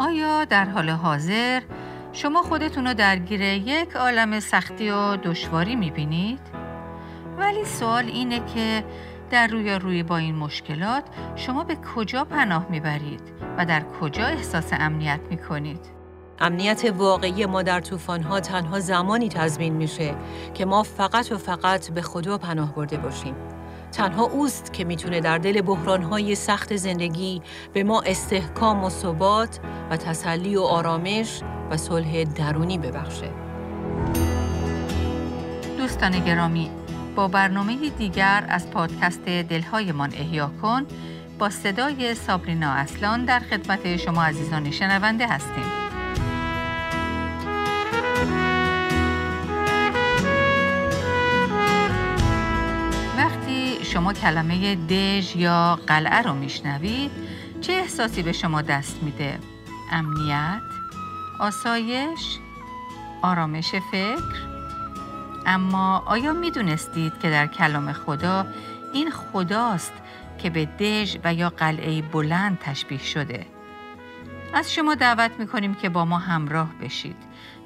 آیا در حال حاضر شما خودتون رو درگیر یک عالم سختی و دشواری می‌بینید؟ ولی سوال اینه که در روی روی با این مشکلات شما به کجا پناه می‌برید و در کجا احساس امنیت می‌کنید؟ امنیت واقعی ما در ها تنها زمانی تضمین میشه که ما فقط و فقط به خدا پناه برده باشیم. تنها اوست که می‌تونه در دل بحرانهای سخت زندگی به ما استحکام و ثبات و تسلی و آرامش و صلح درونی ببخشه. دوستان گرامی با برنامه دیگر از پادکست دلهایمان احیا کن با صدای سابرینا اصلان در خدمت شما عزیزان شنونده هستیم. کلمه دژ یا قلعه رو میشنوید چه احساسی به شما دست میده؟ امنیت؟ آسایش؟ آرامش فکر؟ اما آیا می دونستید که در کلام خدا این خداست که به دژ و یا قلعه بلند تشبیه شده؟ از شما دعوت می کنیم که با ما همراه بشید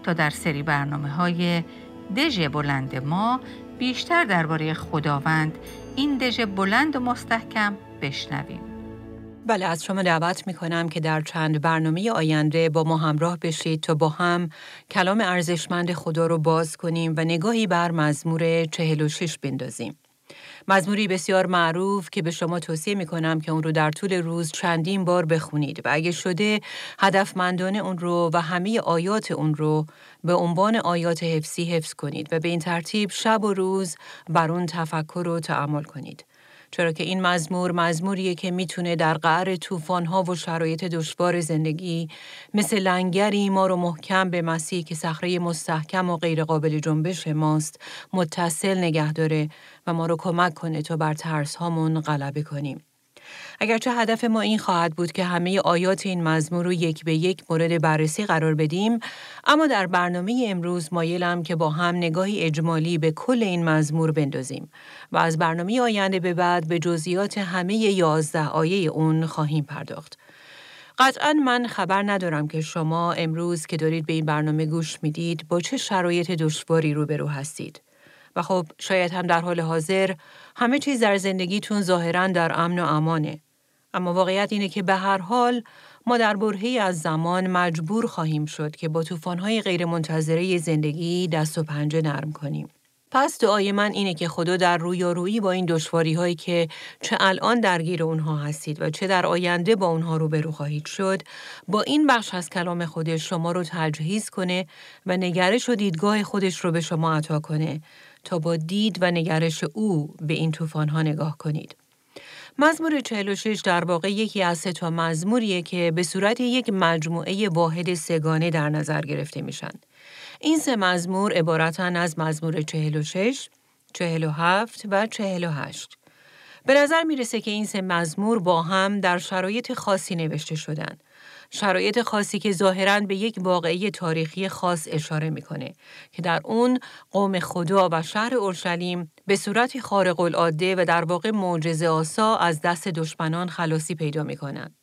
تا در سری برنامه های دژ بلند ما بیشتر درباره خداوند این دژ بلند و مستحکم بشنویم. بله از شما دعوت می کنم که در چند برنامه آینده با ما همراه بشید تا با هم کلام ارزشمند خدا رو باز کنیم و نگاهی بر مزمور 46 بندازیم. مزموری بسیار معروف که به شما توصیه می کنم که اون رو در طول روز چندین بار بخونید و اگه شده هدفمندانه اون رو و همه آیات اون رو به عنوان آیات حفظی حفظ کنید و به این ترتیب شب و روز بر اون تفکر و تعمل کنید. چرا که این مزمور مزموریه که می‌تونه در قعر طوفان‌ها و شرایط دشوار زندگی مثل لنگری ما رو محکم به مسیح که صخره مستحکم و غیرقابل جنبش ماست متصل نگه داره و ما رو کمک کنه تا بر ترس هامون غلبه کنیم. اگرچه هدف ما این خواهد بود که همه آیات این مزمور رو یک به یک مورد بررسی قرار بدیم اما در برنامه امروز مایلم که با هم نگاهی اجمالی به کل این مزمور بندازیم و از برنامه آینده به بعد به جزئیات همه یازده آیه اون خواهیم پرداخت. قطعا من خبر ندارم که شما امروز که دارید به این برنامه گوش می‌دید با چه شرایط دشواری روبرو هستید. و خب شاید هم در حال حاضر همه چیز در زندگیتون ظاهرا در امن و امانه. اما واقعیت اینه که به هر حال ما در برهی از زمان مجبور خواهیم شد که با طوفان‌های غیرمنتظره زندگی دست و پنجه نرم کنیم. پس دعای من اینه که خدا در رویارویی با این دشواری هایی که چه الان درگیر اونها هستید و چه در آینده با اونها روبرو خواهید شد با این بخش از کلام خودش شما رو تجهیز کنه و نگرش و دیدگاه خودش رو به شما عطا کنه تا با دید و نگرش او به این طوفان ها نگاه کنید. مزمور 46 در واقع یکی از سه تا مزموریه که به صورت یک مجموعه واحد سگانه در نظر گرفته میشن. این سه مزمور عبارتن از مزمور 46، 47 و 48. به نظر می‌رسه که این سه مزمور با هم در شرایط خاصی نوشته شدن. شرایط خاصی که ظاهرا به یک واقعی تاریخی خاص اشاره می‌کنه که در اون قوم خدا و شهر اورشلیم به صورتی خارق العاده و در واقع معجزه آسا از دست دشمنان خلاصی پیدا می‌کنن.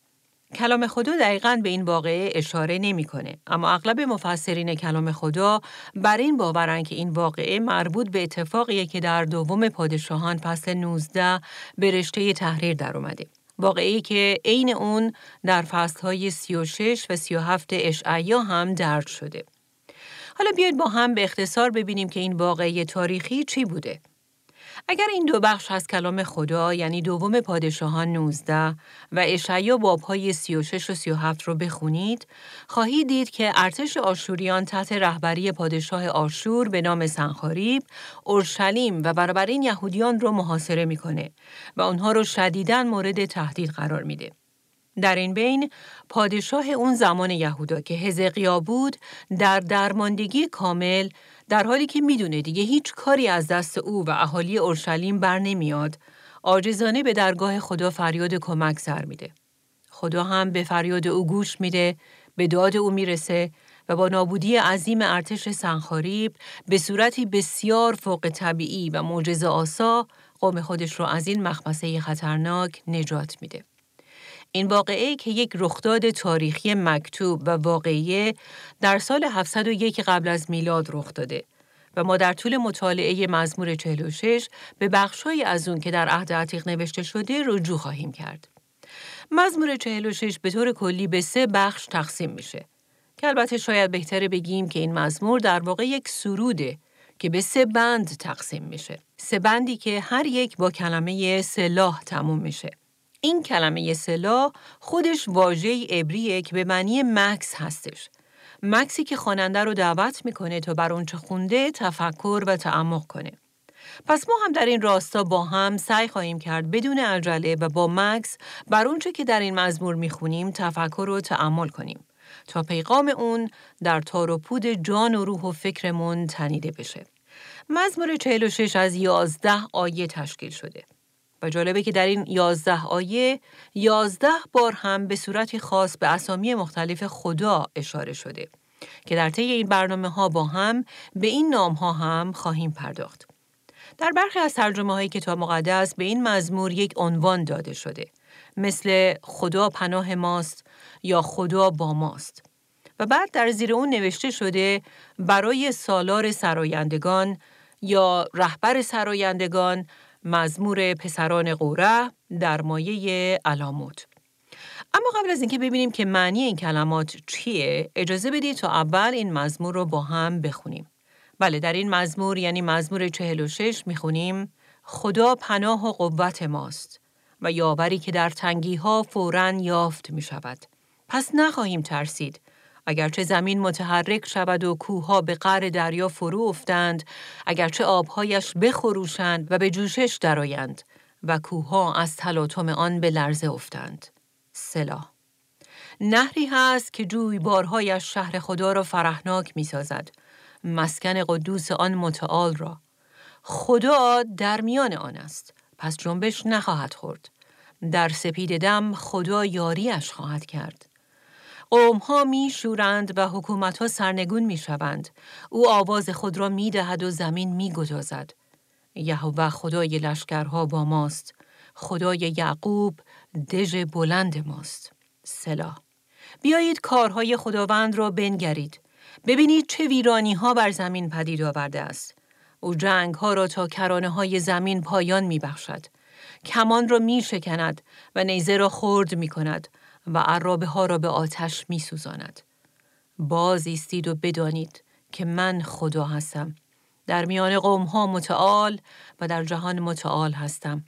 کلام خدا دقیقا به این واقعه اشاره نمی‌کنه اما اغلب مفسرین کلام خدا بر این باورن که این واقعه مربوط به اتفاقیه که در دوم پادشاهان فصل 19 به رشته تحریر در اومده. واقعی که عین اون در فصلهای 36 و 37 اشعیا هم درد شده. حالا بیاید با هم به اختصار ببینیم که این واقعی تاریخی چی بوده. اگر این دو بخش از کلام خدا یعنی دوم پادشاهان 19 و اشعیا بابهای 36 و 37 رو بخونید، خواهید دید که ارتش آشوریان تحت رهبری پادشاه آشور به نام سنخاریب، اورشلیم و بنابراین یهودیان رو محاصره می‌کنه و اونها رو شدیداً مورد تهدید قرار میده. در این بین پادشاه اون زمان یهودا که هزقیا بود در درماندگی کامل در حالی که می‌دونه دیگه هیچ کاری از دست او و اهالی اورشلیم بر نمیاد عاجزانه به درگاه خدا فریاد کمک سر میده خدا هم به فریاد او گوش میده به داد او می‌رسه و با نابودی عظیم ارتش سنخاریب به صورتی بسیار فوق طبیعی و معجزه آسا قوم خودش رو از این مخمسه خطرناک نجات میده. این واقعه که یک رخداد تاریخی مکتوب و واقعی در سال 701 قبل از میلاد رخ داده و ما در طول مطالعه مزمور 46 به بخشهایی از اون که در عهد عتیق نوشته شده رجوع خواهیم کرد. مزمور 46 به طور کلی به سه بخش تقسیم میشه. که البته شاید بهتره بگیم که این مزمور در واقع یک سروده که به سه بند تقسیم میشه. سه بندی که هر یک با کلمه سلاح تموم میشه. این کلمه سلاح خودش واژه عبریه که به معنی مکس هستش. مکسی که خواننده رو دعوت می‌کنه تا بر اونچه خونده تفکر و تعمق کنه. پس ما هم در این راستا با هم سعی خواهیم کرد بدون عجله و با مکس بر اونچه که در این مزمور می‌خونیم تفکر و تعمل کنیم تا پیغام اون در تار و پود جان و روح و فکرمون تنیده بشه. مزمور 46 از 11 آیه تشکیل شده. و جالبه که در این یازده آیه یازده بار هم به صورت خاص به اسامی مختلف خدا اشاره شده که در طی این برنامه ها با هم به این نام ها هم خواهیم پرداخت. در برخی از ترجمه های کتاب مقدس به این مزمور یک عنوان داده شده مثل خدا پناه ماست یا خدا با ماست و بعد در زیر اون نوشته شده برای سالار سرایندگان یا رهبر سرایندگان مزمور پسران قوره در مایه علاموت. اما قبل از اینکه ببینیم که معنی این کلمات چیه، اجازه بدید تا اول این مزمور رو با هم بخونیم. بله در این مزمور یعنی مزمور 46 می‌خونیم خدا پناه و قوت ماست و یاوری که در تنگی ها فوراً یافت می شود. پس نخواهیم ترسید اگرچه زمین متحرک شود و کوهها به قعر دریا فرو افتند، اگرچه آبهایش بخروشند و به جوشش درآیند و کوهها از تلاطم آن به لرزه افتند. سلا نهری هست که جویبارهایش شهر خدا را فرحناک می سازد. مسکن قدوس آن متعال را. خدا در میان آن است. پس جنبش نخواهد خورد. در سپید دم خدا یاریش خواهد کرد. قوم ها می شورند و حکومت ها سرنگون می شوند. او آواز خود را می دهد و زمین می گدازد. یهوه خدای لشکرها با ماست. خدای یعقوب دژ بلند ماست. سلا. بیایید کارهای خداوند را بنگرید. ببینید چه ویرانی ها بر زمین پدید آورده است. او جنگ ها را تا کرانه های زمین پایان می بخشد. کمان را می شکند و نیزه را خرد می کند و عرابه ها را به آتش می سوزاند. باز ایستید و بدانید که من خدا هستم. در میان قوم ها متعال و در جهان متعال هستم.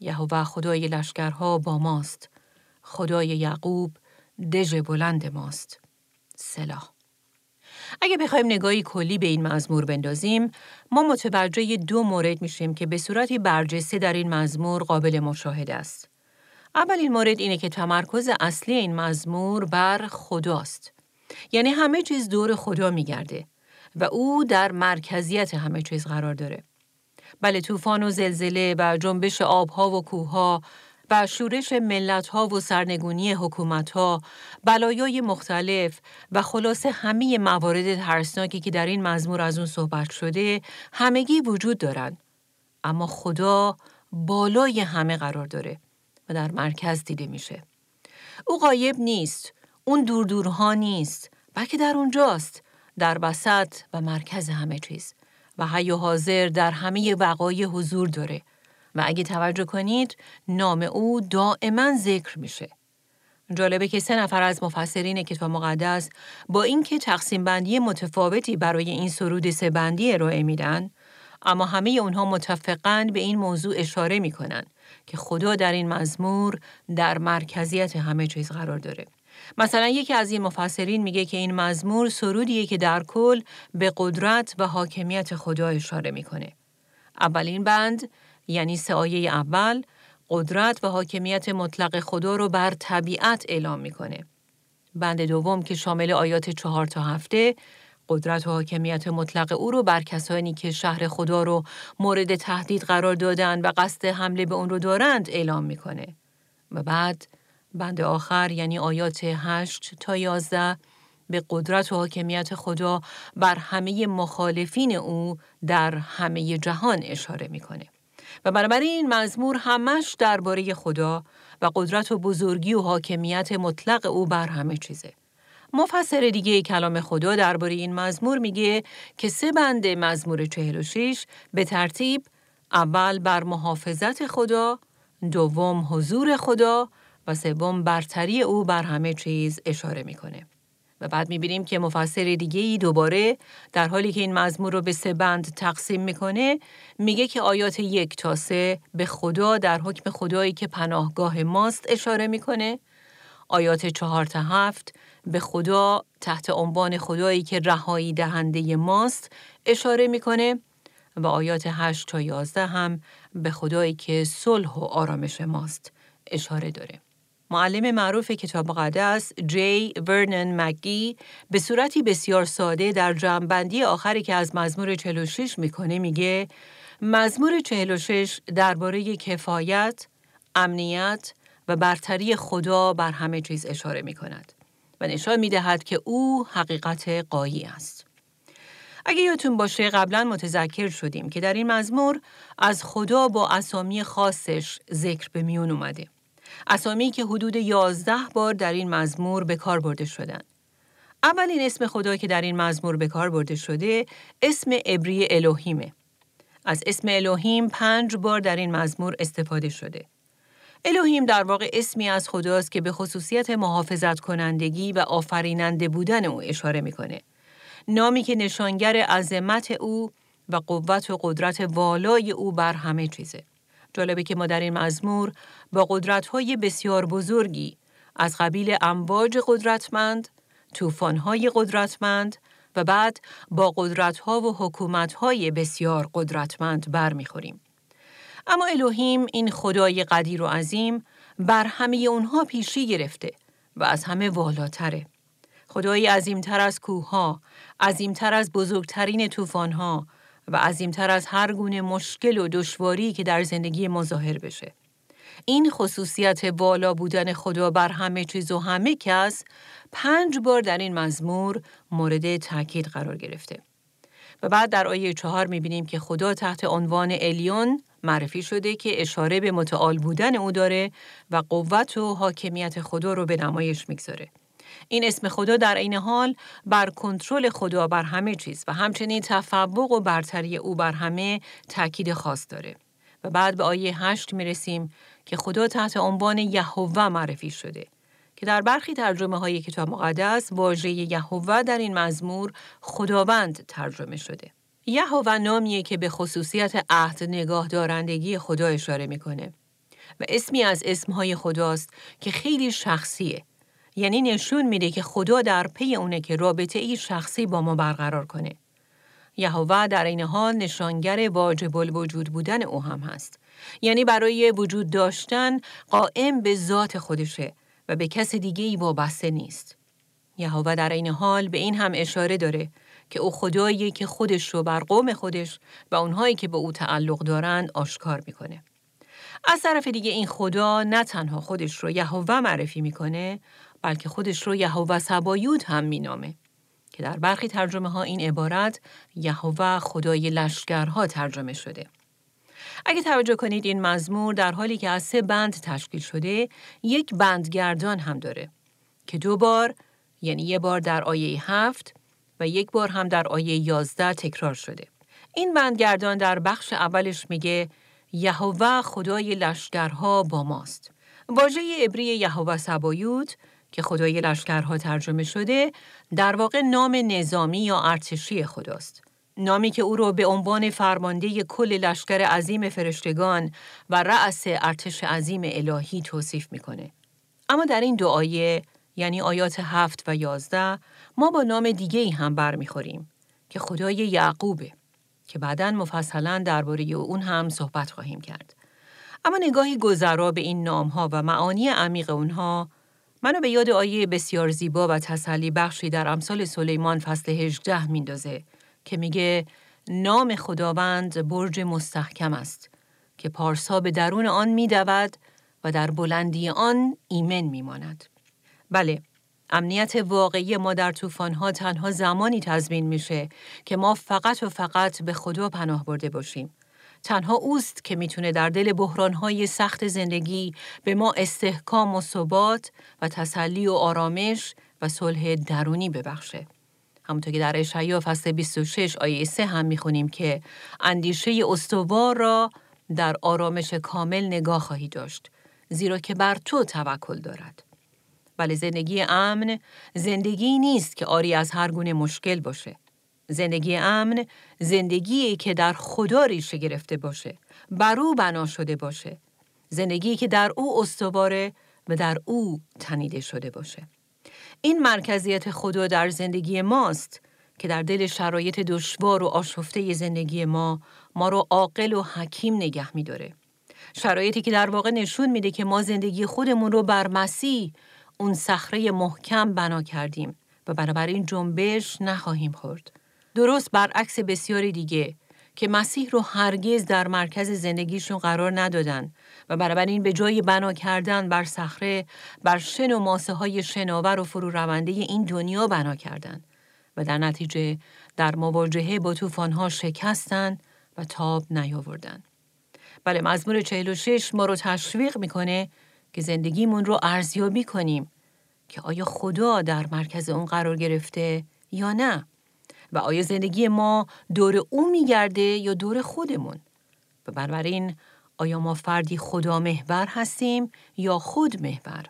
یهوه خدای لشکرها با ماست. خدای یعقوب دژ بلند ماست. سلاح اگه بخوایم نگاهی کلی به این مزمور بندازیم، ما متوجه دو مورد میشیم که به صورتی برجسته در این مزمور قابل مشاهده است. اولین مورد اینه که تمرکز اصلی این مزمور بر خداست. یعنی همه چیز دور خدا میگرده و او در مرکزیت همه چیز قرار داره. بله طوفان و زلزله و جنبش آبها و کوهها و شورش ملتها و سرنگونی حکومتها، بلایای مختلف و خلاصه همه موارد ترسناکی که در این مزمور از اون صحبت شده همگی وجود دارند. اما خدا بالای همه قرار داره و در مرکز دیده میشه. او غایب نیست، اون دور دورها نیست، بلکه در اونجاست، در وسط و مرکز همه چیز. و حی و حاضر در همه وقای حضور داره. و اگه توجه کنید نام او دائما ذکر میشه. جالبه که سه نفر از مفسرین کتاب مقدس با اینکه تقسیم بندی متفاوتی برای این سرود سه بندی ارائه میدن اما همه اونها متفقن به این موضوع اشاره می‌کنن که خدا در این مزمور در مرکزیت همه چیز قرار داره. مثلا یکی از این مفسرین میگه که این مزمور سرودیه که در کل به قدرت و حاکمیت خدا اشاره می‌کنه. اولین بند یعنی سه آیه اول قدرت و حاکمیت مطلق خدا رو بر طبیعت اعلام می‌کنه. بند دوم که شامل آیات چهار تا هفته قدرت و حاکمیت مطلق او رو بر کسانی که شهر خدا رو مورد تهدید قرار دادن و قصد حمله به اون رو دارند اعلام می‌کنه. و بعد بند آخر یعنی آیات 8 تا 11 به قدرت و حاکمیت خدا بر همه مخالفین او در همه جهان اشاره می‌کنه. و بنابراین این مزمور همش درباره خدا و قدرت و بزرگی و حاکمیت مطلق او بر همه چیزه. مفسر دیگه کلام خدا درباره این مزمور میگه که سه بند مزمور 46 به ترتیب اول بر محافظت خدا، دوم حضور خدا و سوم برتری او بر همه چیز اشاره می‌کنه. و بعد می‌بینیم که مفسر دیگه ای دوباره در حالی که این مزمور رو به سه بند تقسیم می‌کنه میگه که آیات یک تا سه به خدا در حکم خدایی که پناهگاه ماست اشاره می‌کنه آیات چهار تا هفت به خدا تحت عنوان خدایی که رهایی دهنده ماست اشاره می‌کنه و آیات هشت تا یازده هم به خدایی که صلح و آرامش ماست اشاره داره. معلم معروف کتاب مقدس جی ورنن مگی به صورتی بسیار ساده در جمعبندی آخری که از مزمور 46 می‌کنه میگه مزمور 46 درباره کفایت، امنیت و برتری خدا بر همه چیز اشاره می کند و نشان می دهد که او حقیقت قایی است. اگه یادتون باشه قبلا متذکر شدیم که در این مزمور از خدا با اسامی خاصش ذکر به میون اومده. اسامی که حدود یازده بار در این مزمور به کار برده شدن. اولین اسم خدا که در این مزمور به کار برده شده اسم عبری الوهیمه. از اسم الوهیم پنج بار در این مزمور استفاده شده. الوهیم در واقع اسمی از خداست که به خصوصیت محافظت کنندگی و آفریننده بودن او اشاره می‌کنه. نامی که نشانگر عظمت او و قوت و قدرت والای او بر همه چیزه. جالبه که ما در این مزمور با قدرت‌های بسیار بزرگی از قبیل امواج قدرتمند، طوفان‌های قدرتمند و بعد با قدرت‌ها و حکومت‌های بسیار قدرتمند برمیخوریم. اما الوهیم این خدای قدیر و عظیم بر همه اونها پیشی گرفته و از همه والاتره. خدایی عظیمتر از کوهها، عظیمتر از بزرگترین طوفان‌ها و عظیمتر از هر گونه مشکل و دشواری که در زندگی ما ظاهر بشه. این خصوصیت بالا بودن خدا بر همه چیز و همه کس پنج بار در این مزمور مورد تاکید قرار گرفته. و بعد در آیه چهار می‌بینیم که خدا تحت عنوان الیون معرفی شده که اشاره به متعال بودن او داره و قوت و حاکمیت خدا رو به نمایش می‌گذاره. این اسم خدا در این حال بر کنترل خدا بر همه چیز و همچنین تفوق و برتری او بر همه تاکید خاص داره. و بعد به آیه هشت می رسیم که خدا تحت عنوان یهوه معرفی شده که در برخی ترجمه های کتاب مقدس واژه یهوه در این مزمور خداوند ترجمه شده. یهوه نامیه که به خصوصیت عهد نگاه دارندگی خدا اشاره می‌کنه و اسمی از اسمهای خداست که خیلی شخصیه یعنی نشون میده که خدا در پی اونه که رابطه ای شخصی با ما برقرار کنه. یهوه در این حال نشانگر واجب الوجود بودن او هم هست. یعنی برای وجود داشتن قائم به ذات خودشه و به کس دیگه ای وابسته نیست. یهوه در این حال به این هم اشاره داره که او خدایی که خودش رو بر قوم خودش و اونهایی که به او تعلق دارند آشکار می‌کنه. از طرف دیگه این خدا نه تنها خودش رو یهوه معرفی می‌کنه بلکه خودش رو یهوه سبایوت هم مینامه که در برخی ترجمه ها این عبارت یهوه خدای لشکرها ترجمه شده. اگه توجه کنید این مزمور در حالی که از سه بند تشکیل شده یک بندگردان هم داره که دو بار یعنی یه بار در آیه هفت و یک بار هم در آیه یازده تکرار شده. این بندگردان در بخش اولش میگه یهوه خدای لشکرها با ماست. واژه عبری یهوه سبایوت که خدای لشکرها ترجمه شده در واقع نام نظامی یا ارتشی خداست. نامی که او را به عنوان فرمانده کل لشکر عظیم فرشتگان و رأس ارتش عظیم الهی توصیف می‌کنه. اما در این دو آیه یعنی آیات هفت و یازده ما با نام دیگه ای هم برمیخوریم که خدای یعقوبه که بعدا مفصلا درباره اون هم صحبت خواهیم کرد. اما نگاهی گذرا به این نامها و معانی عمیق اونها منو به یاد آیه بسیار زیبا و تسلی بخشی در امثال سلیمان فصل 18 میندازه که میگه نام خداوند برج مستحکم است که پارسا به درون آن میدود و در بلندی آن ایمن میماند. بله، امنیت واقعی ما در طوفان‌ها تنها زمانی تضمین میشه که ما فقط و فقط به خدا پناه برده باشیم. تنها اوست که می‌تونه در دل بحرانهای سخت زندگی به ما استحکام و ثبات و تسلی و آرامش و صلح درونی ببخشه. همونطور که در اشعیا فصل 26 آیه 3 هم می‌خونیم که اندیشه استوار را در آرامش کامل نگاه خواهی داشت زیرا که بر تو توکل دارد. ولی زندگی امن زندگی نیست که آری از هر گونه مشکل باشه. زندگی امن زندگی که در خدا ریشه گرفته باشه. بر او بنا شده باشه. زندگی که در او استواره و در او تنیده شده باشه. این مرکزیت خدا در زندگی ماست که در دل شرایط دشوار و آشفته زندگی ما ما رو عاقل و حکیم نگه میداره. شرایطی که در واقع نشون میده که ما زندگی خودمون رو بر مسیح اون صخره محکم بنا کردیم و بنابراین جنبش نخواهیم خورد. درست برعکس بسیاری دیگه که مسیح رو هرگز در مرکز زندگیشون قرار ندادن و بنابراین به جای بنا کردن بر صخره بر شن و ماسه های شناور و فرو رونده این دنیا بنا کردن و در نتیجه در مواجهه با ها شکستن و تاب نیاوردن. بله مزمور 46 ما رو تشویق می‌کنه که زندگیمون رو ارزیابی کنیم که آیا خدا در مرکز اون قرار گرفته یا نه؟ و آیا زندگی ما دور او میگرده یا دور خودمون؟ و بنابراین آیا ما فردی خدا محور هستیم یا خود محور؟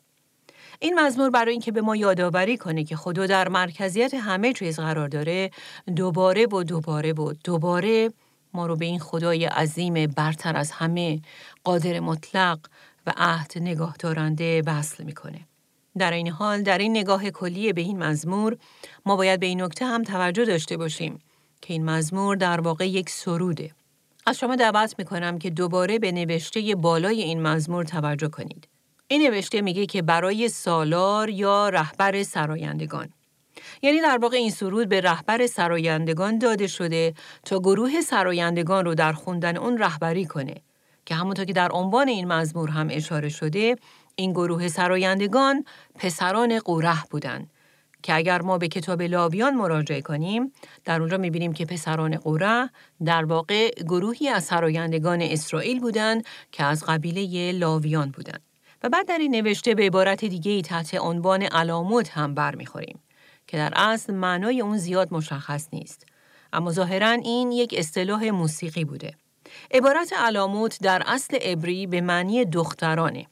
این مزمور برای اینکه به ما یادآوری کنه که خدا در مرکزیت همه چیز قرار داره دوباره و دوباره و دوباره ما رو به این خدای عظیم برتر از همه قادر مطلق و عهد نگاه دارنده وصل می‌کنه. در این حال در این نگاه کلی به این مزمور ما باید به این نکته هم توجه داشته باشیم که این مزمور در واقع یک سروده. از شما دعوت می‌کنم که دوباره به نوشته بالای این مزمور توجه کنید. این نوشته میگه که برای سالار یا رهبر سرایندگان یعنی در واقع این سرود به رهبر سرایندگان داده شده تا گروه سرایندگان رو در خوندن اون رهبری کنه که همونطور که در عنوان این مزمور هم اشاره شده این گروه سرایندگان پسران قوره بودند که اگر ما به کتاب لاویان مراجعه کنیم در اونجا می‌بینیم که پسران قوره در واقع گروهی از سرایندگان اسرائیل بودند که از قبیله لاویان بودند و بعد در این نوشته به عبارت دیگه تحت عنوان علامت هم برمیخوریم که در اصل معنای اون زیاد مشخص نیست. اما ظاهرا این یک اصطلاح موسیقی بوده. عبارت علاموت در اصل عبری به معنی دخترانه.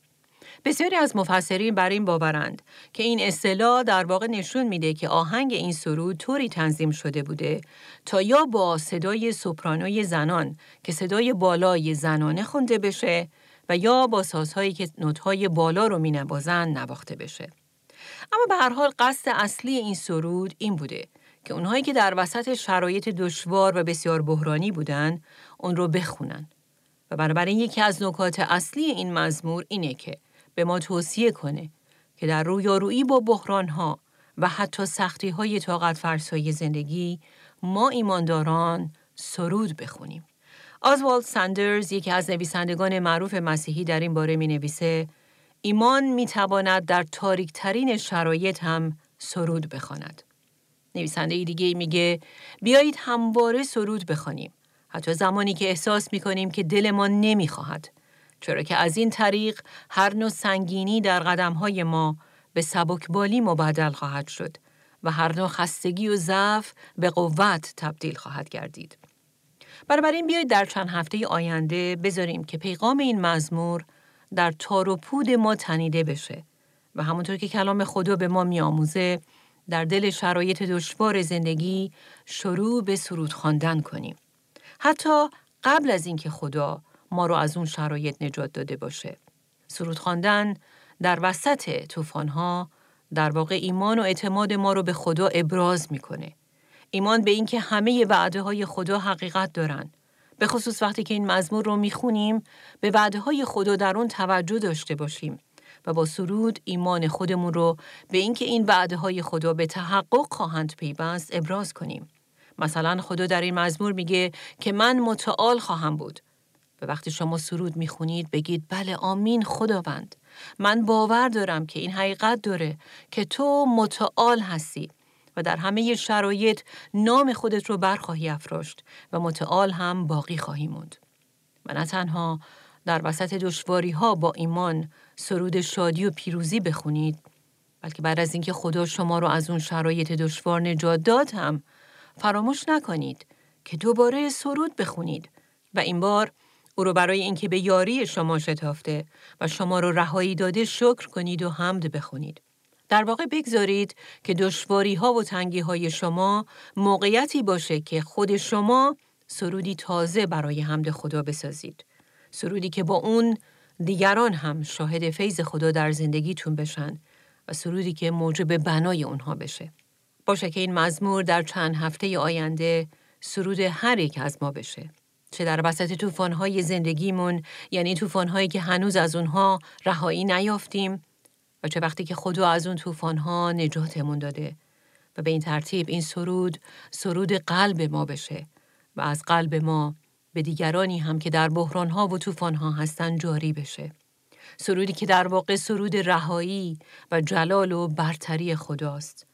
بسیاری از مفسرین بر این باورند که این اصطلاح در واقع نشون میده که آهنگ این سرود طوری تنظیم شده بوده تا یا با صدای سوپرانوی زنان که صدای بالای زنانه خونده بشه و یا با سازهایی که نوتهای بالا رو مینوازند نواخته بشه. اما به هر حال قصد اصلی این سرود این بوده که اونهایی که در وسط شرایط دشوار و بسیار بحرانی بودن اون رو بخونن. و بنابراین یکی از نکات اصلی این مزمور اینه که به ما توصیه کنه که در رویارویی با بحرانها و حتی سختی های طاقت فرسای زندگی ما ایمانداران سرود بخونیم. آزوالد ساندرز یکی از نویسندگان معروف مسیحی در این باره می نویسه ایمان می تواند در تاریک ترین شرایط هم سرود بخواند. نویسنده دیگه میگه بیایید همواره سرود بخوانیم حتی زمانی که احساس می کنیم که دلمان نمی‌خواهد چرا که از این طریق هر نوع سنگینی در قدمهای ما به سبکبالی مبدل خواهد شد و هر نوع خستگی و ضعف به قوت تبدیل خواهد گردید. بنابراین بیایید در چند هفته آینده بذاریم که پیغام این مزمور در تار و پود ما تنیده بشه و همونطور که کلام خدا به ما میآموزه در دل شرایط دشوار زندگی شروع به سرود خواندن کنیم. حتی قبل از اینکه خدا ما رو از اون شرایط نجات داده باشه. سرود خواندن در وسط طوفان‌ها در واقع ایمان و اعتماد ما رو به خدا ابراز می‌کنه. ایمان به اینکه همه وعده های خدا حقیقت دارن. به خصوص وقتی که این مزمور رو می‌خونیم به وعده های خدا در اون توجه داشته باشیم و با سرود ایمان خودمون رو به اینکه این وعده های خدا به تحقق خواهند پیوست ابراز کنیم. مثلا خدا در این مزمور میگه که من متعال خواهم بود و وقتی شما سرود می‌خونید بگید بله آمین خداوند من باور دارم که این حقیقت داره که تو متعال هستی و در همه شرایط نام خودت رو برخواهی افراشت و متعال هم باقی خواهی موند. و نه تنها در وسط دشواری ها با ایمان سرود شادی و پیروزی بخونید بلکه بعد از اینکه خدا شما رو از اون شرایط دشوار نجات داد هم فراموش نکنید که دوباره سرود بخونید و این بار او رو برای اینکه به یاری شما شتافته و شما رو رهایی داده شکر کنید و حمد بخونید. در واقع بگذارید که دشواری ها و تنگی های شما موقعیتی باشه که خود شما سرودی تازه برای حمد خدا بسازید. سرودی که با اون دیگران هم شاهد فیض خدا در زندگیتون بشن و سرودی که موجب بنای اونها بشه. باشه که این مزمور در چند هفته آینده سرود هر یک از ما بشه. چه در وسط طوفان‌های زندگیمون یعنی طوفان‌هایی که هنوز از اونها رهایی نیافتیم و چه وقتی که خدا از اون طوفان‌ها نجاتمون داده و به این ترتیب این سرود سرود قلب ما بشه و از قلب ما به دیگرانی هم که در بحران‌ها و طوفان‌ها هستن جاری بشه. سرودی که در واقع سرود رهایی و جلال و برتری خداست.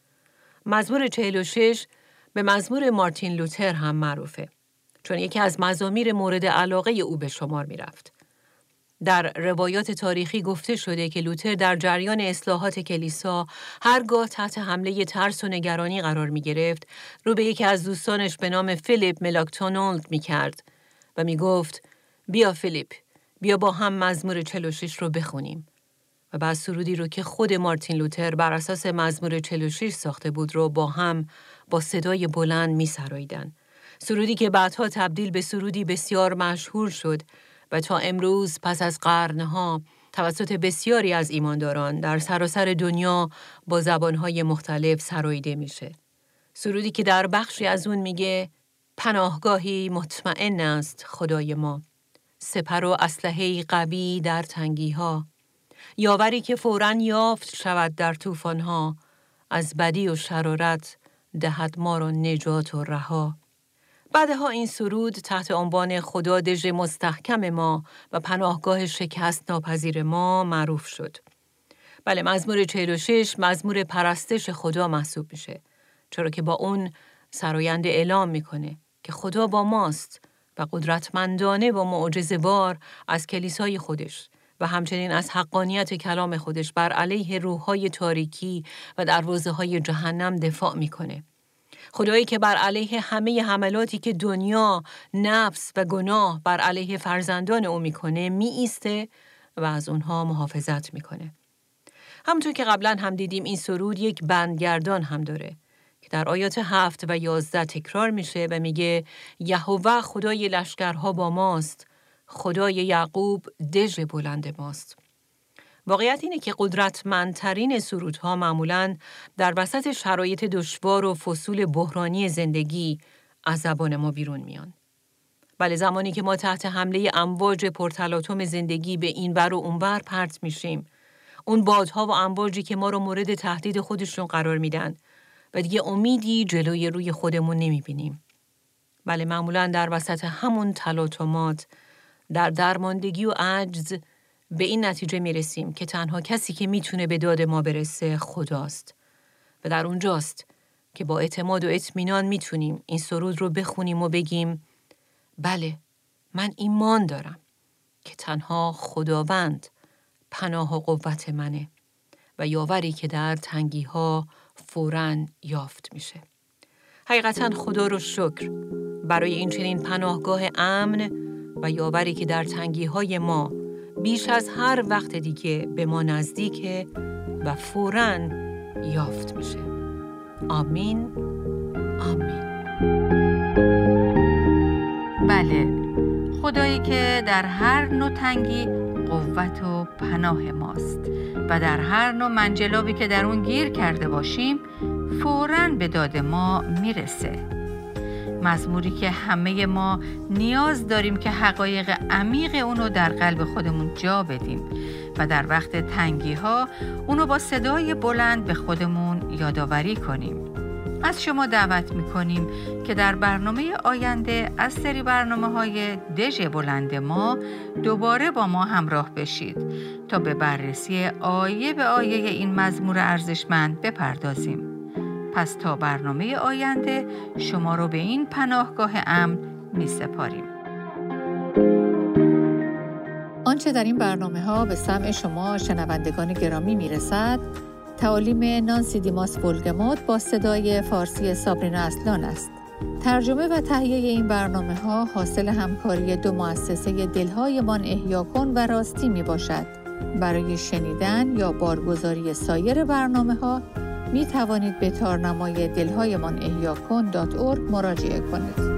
مزمور 46 به مزمور مارتین لوتر هم معروفه. چون یکی از مزامیر مورد علاقه او به شمار می رفت. در روایات تاریخی گفته شده که لوتر در جریان اصلاحات کلیسا هرگاه تحت حمله ترس و نگرانی قرار می گرفت رو به یکی از دوستانش به نام فیلیپ ملاکتونولد می کرد و می گفت بیا فیلیپ بیا با هم مزمور 46 رو بخونیم و بعد سرودی رو که خود مارتین لوتر بر اساس مزمور 46 ساخته بود رو با هم با صدای بلند می سرایدن. سرودی که بعدها تبدیل به سرودی بسیار مشهور شد و تا امروز پس از قرنها توسط بسیاری از ایمانداران در سراسر دنیا با زبانهای مختلف سرایده میشه. سرودی که در بخشی از اون میگه پناهگاهی مطمئن است خدای ما. سپر و اسلحه قوی در تنگی ها. یاوری که فورا یافت شود در طوفان ها. از بدی و شرارت دهد ما را نجات و رها. بعدها این سرود تحت عنوان خدا دژ مستحکم ما و پناهگاه شکست ناپذیر ما معروف شد. بله مزمور 46 مزمور پرستش خدا محسوب میشه چرا که با اون سراینده اعلام می‌کنه که خدا با ماست و قدرتمندانه و معجزه‌وار از کلیسای خودش و همچنین از حقانیت کلام خودش بر علیه روحهای تاریکی و دروازه های جهنم دفاع می‌کنه. خدایی که بر علیه همه حملاتی که دنیا، نفس و گناه بر علیه فرزندان او می‌کنه می و از اونها محافظت می‌کنه. همونطور که قبلا هم دیدیم این سرود یک بندگردان هم داره که در آیات هفت و یازده تکرار میشه و میگه یهوه خدای لشکرها با ماست خدای یعقوب دژ بلند ماست. واقعیت اینه که قدرتمندترین سرودها معمولا در وسط شرایط دشوار و فصول بحرانی زندگی از زبان ما بیرون میان. بله زمانی که ما تحت حمله امواج پرتلاطم زندگی به این ور و اونور پرت میشیم اون بادها و امواجی که ما رو مورد تهدید خودشون قرار میدن و دیگه امیدی جلوی روی خودمون نمی‌بینیم. بله معمولا در وسط همون تلاطمات در درماندگی و عجز به این نتیجه می رسیم که تنها کسی که می‌تونه به داد ما برسه خداست و در اونجاست که با اعتماد و اطمینان می‌تونیم این سرود رو بخونیم و بگیم بله من ایمان دارم که تنها خداوند پناه و قوت منه و یاوری که در تنگی ها فوراً یافت میشه. حقیقتا خدا رو شکر برای این چنین پناهگاه امن و یاوری که در تنگی های ما بیش از هر وقت دیگه به ما نزدیکه و فوراً یافت میشه. آمین. آمین. بله. خدایی که در هر نوع تنگی قوت و پناه ماست و در هر نوع منجلابی که در اون گیر کرده باشیم فوراً به داد ما می‌رسه. مزموری که همه ما نیاز داریم که حقایق عمیق اونو در قلب خودمون جا بدیم و در وقت تنگی ها اونو با صدای بلند به خودمون یادآوری کنیم. از شما دعوت می کنیم که در برنامه آینده از سری برنامه های دژ بلند ما دوباره با ما همراه بشید تا به بررسی آیه به آیه این مزمور ارزشمند بپردازیم. پس تا برنامه آینده شما رو به این پناهگاه امن می سپاریم. آنچه در این برنامه ها به سمع شما شنوندگان گرامی می رسد تعالیم نانسی دیماس بولگموت با صدای فارسی سابرینا اصلان است. ترجمه و تهیه این برنامه ها حاصل همکاری دو مؤسسه دلهایمان احیا کن و راستی می باشد. برای شنیدن یا بارگزاری سایر برنامه ها می توانید به تارنمای دلهایمان احیا کن مراجعه کنید.